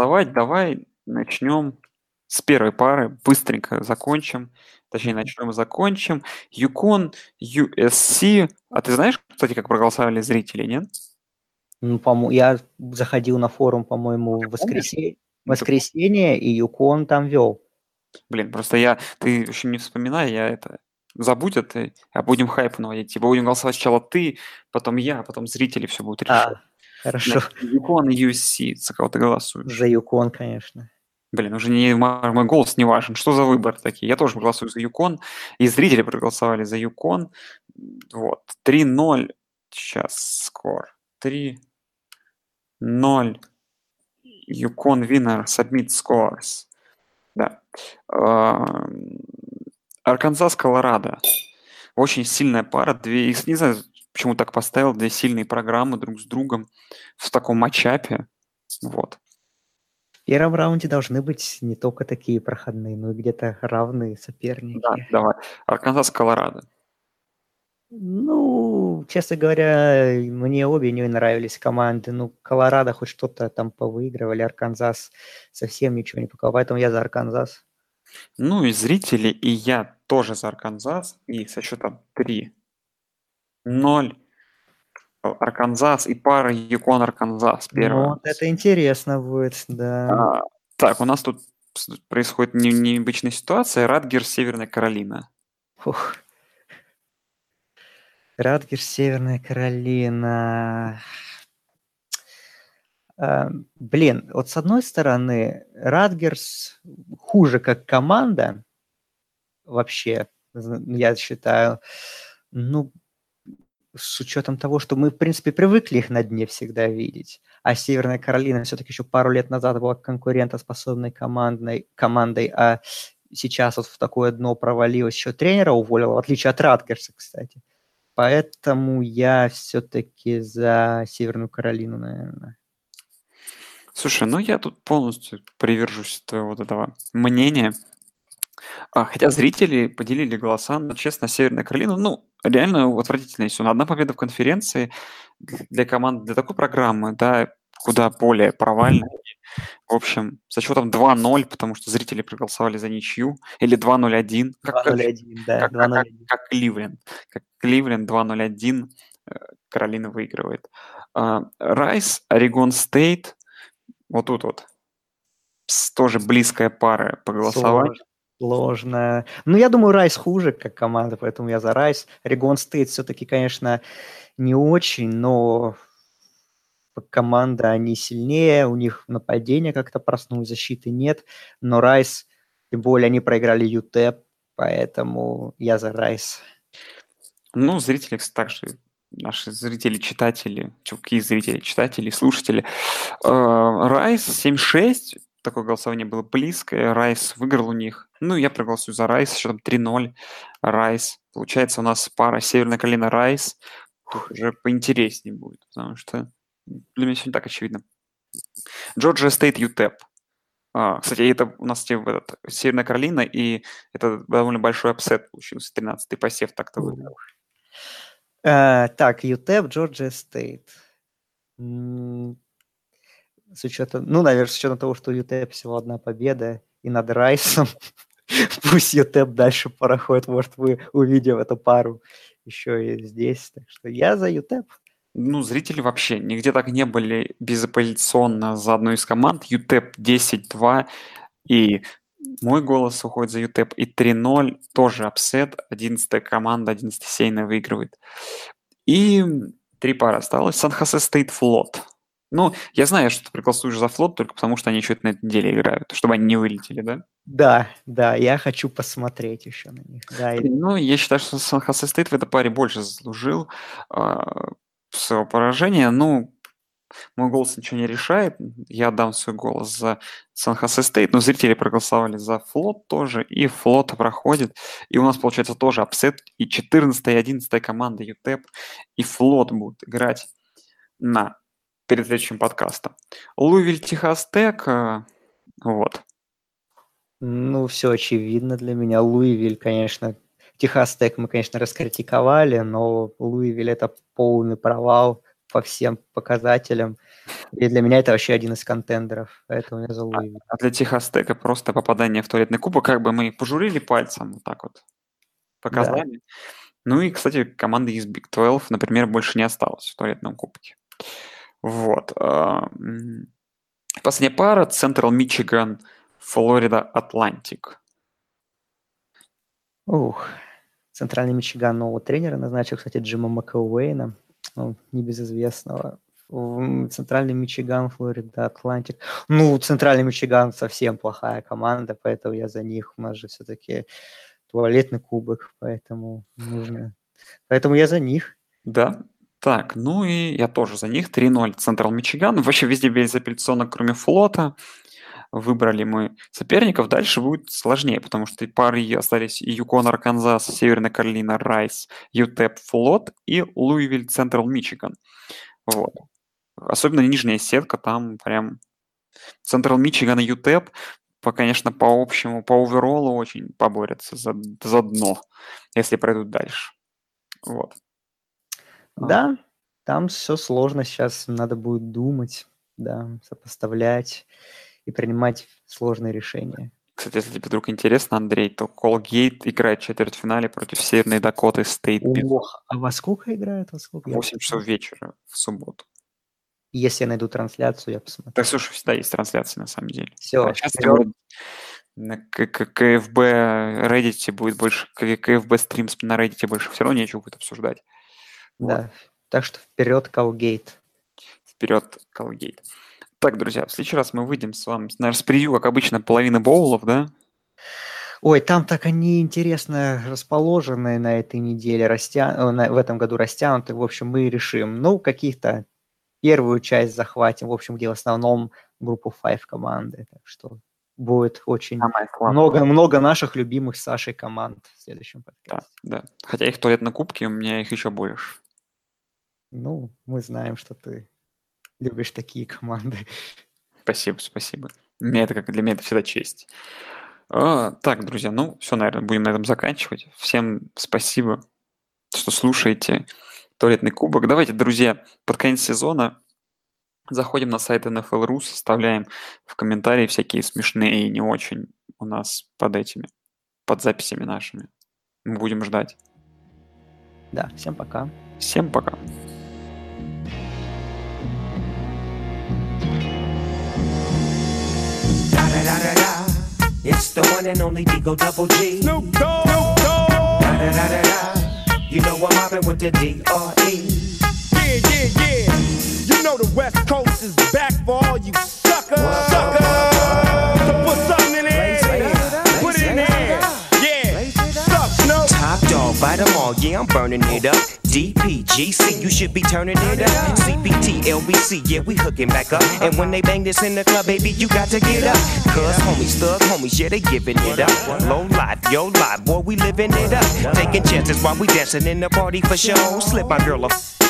голосовать. Давай начнем с первой пары. Быстренько закончим. Точнее, начнем и закончим. Юкон, USC. А ты знаешь, кстати, как проголосовали зрители, нет? Ну, по я заходил на форум, по-моему, в помнишь? воскресенье, Ну, воскресенье, и Юкон там вел. Блин, просто я... Ты вообще не вспоминай, я это... Забудь это, а будем хайп наводить. Типа будем голосовать сначала ты, потом я, потом зрители все будут решать. А, хорошо. Юкон и USC, за кого ты голосуешь. За Юкон, конечно. Блин, уже не, мой голос не важен. Что за выбор такие? Я тоже голосую за Юкон. И зрители проголосовали за Юкон. Вот. 3-0. Сейчас скор. 3-0. Юкон winner. Submit scores. Да. Арканзас, Колорадо. Очень сильная пара. Две, не знаю, почему так поставил. Две сильные программы друг с другом в таком матчапе. Вот. В первом раунде должны быть не только такие проходные, но и где-то равные соперники. Да, давай. Арканзас, Колорадо. Ну, честно говоря, мне обе не нравились команды. Ну, Колорадо хоть что-то там повыигрывали, Арканзас совсем ничего не показал. Поэтому я за Арканзас. Ну и зрители, и я тоже за Арканзас. И со счетом 3-0 Арканзас и пара Юкон Арканзас. Ну, Первая. вот это интересно будет, да. А, так, у нас тут происходит не- необычная ситуация. Радгер, Северная Каролина. Фух. Радгер, Северная Каролина. А, Блин, вот с одной стороны, Радгерс хуже как команда вообще я считаю. Ну, с учетом того, что мы, в принципе, привыкли их на дне всегда видеть. А Северная Каролина все-таки еще пару лет назад была конкурентоспособной командной, командой, а сейчас вот в такое дно провалилось, еще тренера уволила, в отличие от Раткерса, кстати. Поэтому я все-таки за Северную Каролину, наверное. Слушай, ну я тут полностью привержусь твоего вот этого мнения. А, хотя зрители поделили голоса на, честно, Северная Каролина. Ну, реально отвратительная все. Одна победа в конференции для команд, для такой программы, да, куда более провальная. В общем, со счетом 2-0, потому что зрители проголосовали за ничью, или 2-0-1. Как, 2-0-1, да, как, 2 как, как Кливленд. Как Кливленд 2-0-1, э, Каролина выигрывает. А, Райс, Орегон Стейт, вот тут вот. Тоже близкая пара по голосованию. Сложно. Ну, я думаю, Райс хуже как команда, поэтому я за Райс. Oregon State все-таки, конечно, не очень, но команда, они сильнее, у них нападение как-то проснулось, защиты нет, но Райс, тем более они проиграли UTEP, поэтому я за Райс. Ну, зрители также наши зрители, читатели, чуваки, зрители, читатели, слушатели. Э, Райс 7-6, такое голосование было близкое, Райс выиграл у них. Ну, я проголосую за Райс, счетом 3-0, Райс. Получается, у нас пара Северная Каролина Райс. Тут уже поинтереснее будет, потому что для меня все не так очевидно. Georgia State UTEP. А, кстати, это у нас этот, Северная Каролина, и это довольно большой upset получился, 13-й посев так-то выиграл. Uh, так, UTEP, Georgia State. С учетом, ну, наверное, с учетом того, что у UTEP всего одна победа, и над Райсом, пусть UTEP дальше проходит, может, мы увидим эту пару еще и здесь. Так что я за UTEP. Ну, зрители вообще нигде так не были безапелляционно за одну из команд. UTEP 10-2, и мой голос уходит за UTEP. И 3-0 тоже upset. 11 команда, 11 сеяная выигрывает. И три пары осталось. Сан-Хосе State Флот. Ну, я знаю, что ты проголосуешь за флот только потому, что они еще на этой неделе играют, чтобы они не вылетели, да? Да, да, я хочу посмотреть еще на них. Да, и... Ну, я считаю, что Сан-Хосе State в этой паре больше заслужил э, своего поражения. Ну, мой голос ничего не решает. Я отдам свой голос за Сан-Хосе State, но зрители проголосовали за флот тоже, и флот проходит. И у нас получается тоже upset, и 14 и 11 команда UTEP, и флот будут играть на перед следующим подкастом. Луивиль Техас Tech, э, вот. Ну, все очевидно для меня. Луивиль, конечно, Техас Tech мы, конечно, раскритиковали, но Луивиль это полный провал по всем показателям. И для меня это вообще один из contender ов, поэтому я за Луи. А, а для Техастека просто попадание в туалетный кубок, как бы мы пожурили пальцем, вот так вот показали. Да. Ну и, кстати, команда из Big 12, например, больше не осталась в туалетном кубке. Вот. А, последняя пара Central Michigan, Флорида, Атлантик. Ух, Центральный Мичиган нового тренера назначил, кстати, Джима Макэуэйна ну, небезызвестного. Центральный Мичиган, Флорида, Атлантик. Ну, Центральный Мичиган совсем плохая команда, поэтому я за них. У нас же все-таки туалетный кубок, поэтому нужно... Поэтому я за них. Да, так, ну и я тоже за них. 3-0 Central Michigan. Вообще везде безапелляционно, кроме флота. Выбрали мы соперников. Дальше будет сложнее, потому что пары остались UConn, Арканзас, Северная Каролина, Райс, UTEP, Флот и Луивиль, Central Michigan. Вот. Особенно нижняя сетка, там прям Централ Мичиган и ЮТЭП, по, конечно, по общему, по оверолу очень поборются за, за дно, если пройдут дальше. Вот. Да, там все сложно, сейчас надо будет думать, да, сопоставлять и принимать сложные решения. Кстати, если тебе вдруг интересно, Андрей, то Колгейт играет в четвертьфинале против Северной Дакоты Стейт. Ох, а во сколько играет? Во сколько? 8 часов вечера в субботу. Если я найду трансляцию, я посмотрю. Так, слушай, всегда есть трансляции на самом деле. Все, а сейчас на КФБ Reddit будет больше, КФБ стримс на Reddit больше все равно нечего будет обсуждать. Да, вот. так что вперед Колгейт. Вперед Колгейт. Так, друзья, в следующий раз мы выйдем с вами, наверное, с превью, как обычно, половины боулов, да? Ой, там так они интересно расположены на этой неделе, растя... э, в этом году растянуты. В общем, мы решим. Ну, каких-то первую часть захватим, в общем, где в основном группу Five команды. Так что будет очень много, много наших любимых Сашей команд в следующем Да, подкасте. да. Хотя их туалет на кубке, у меня их еще больше. Ну, мы знаем, что ты любишь такие команды. Спасибо, спасибо. Мне это как для меня это всегда честь. А, так, друзья, ну все, наверное, будем на этом заканчивать. Всем спасибо, что слушаете туалетный кубок. Давайте, друзья, под конец сезона заходим на сайт NFL.ru, составляем в комментарии всякие смешные и не очень у нас под этими, под записями нашими. Мы будем ждать. Да, всем пока. Всем пока. It's the one and only Digo Double G. Snoop Dogg. Snoop Dogg. da da da da. You know I'm mobbing with the D.R.E. Yeah, yeah, yeah. You know the West Coast is back for all you suckers. Suckers. Top dog, bite 'em all, yeah, I'm burning it up. DPGC, you should be turning it up. CPT, LBC, yeah, we hooking back up. And when they bang this in the club, baby, you got to get up. Cuz homies, thug homies, yeah, they giving it up. Low life, yo life, boy, we living it up. Taking chances while we dancing in the party for show. Slip my girl a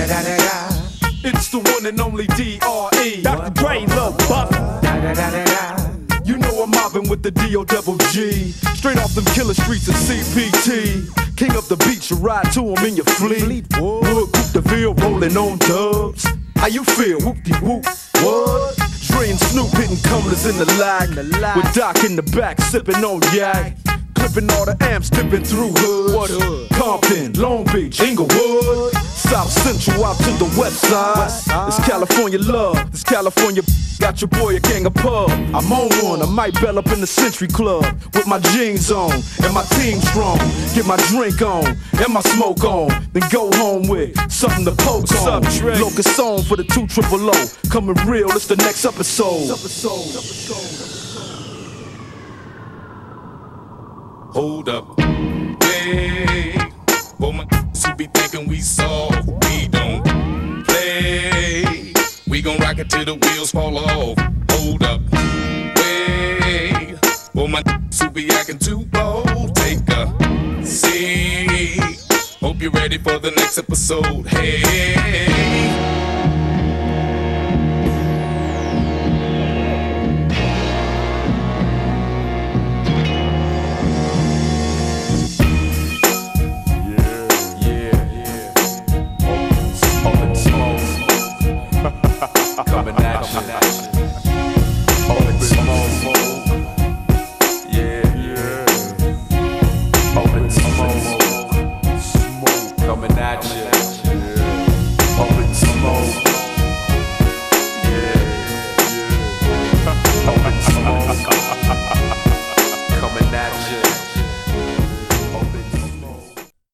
It's the one and only D.R.E. Dr. Dre, Lil. Da-da-da-da-da. You know I'm mobbing with the D.O. double G. Straight off them killer streets of CPT. King up the beach, you ride to 'em in your fleet. Wood, Coupe de Ville, rolling on dubs. How you feel? Whoop de whoop. What? Dre and Snoop hitting cumblers in the lag. With Doc in the back, sipping on yak. Clipping all the amps, dipping through hoods. What hood? Compton, Long Beach, Inglewood. South Central out to the west side. It's California love. This California got your boy a gang of pub. I'm on one. I might bell up in the Century Club with my jeans on and my team strong. Get my drink on and my smoke on. Then go home with something to poke on. Locust on for the two triple O. Coming real. It's the next episode. Hold up. Wait. For my who be thinking we soft, we don't play. We gon' rock it till the wheels fall off. Hold up. Wait. For my who be acting too bold, take a seat. Hope you're ready for the next episode. Hey. coming at you.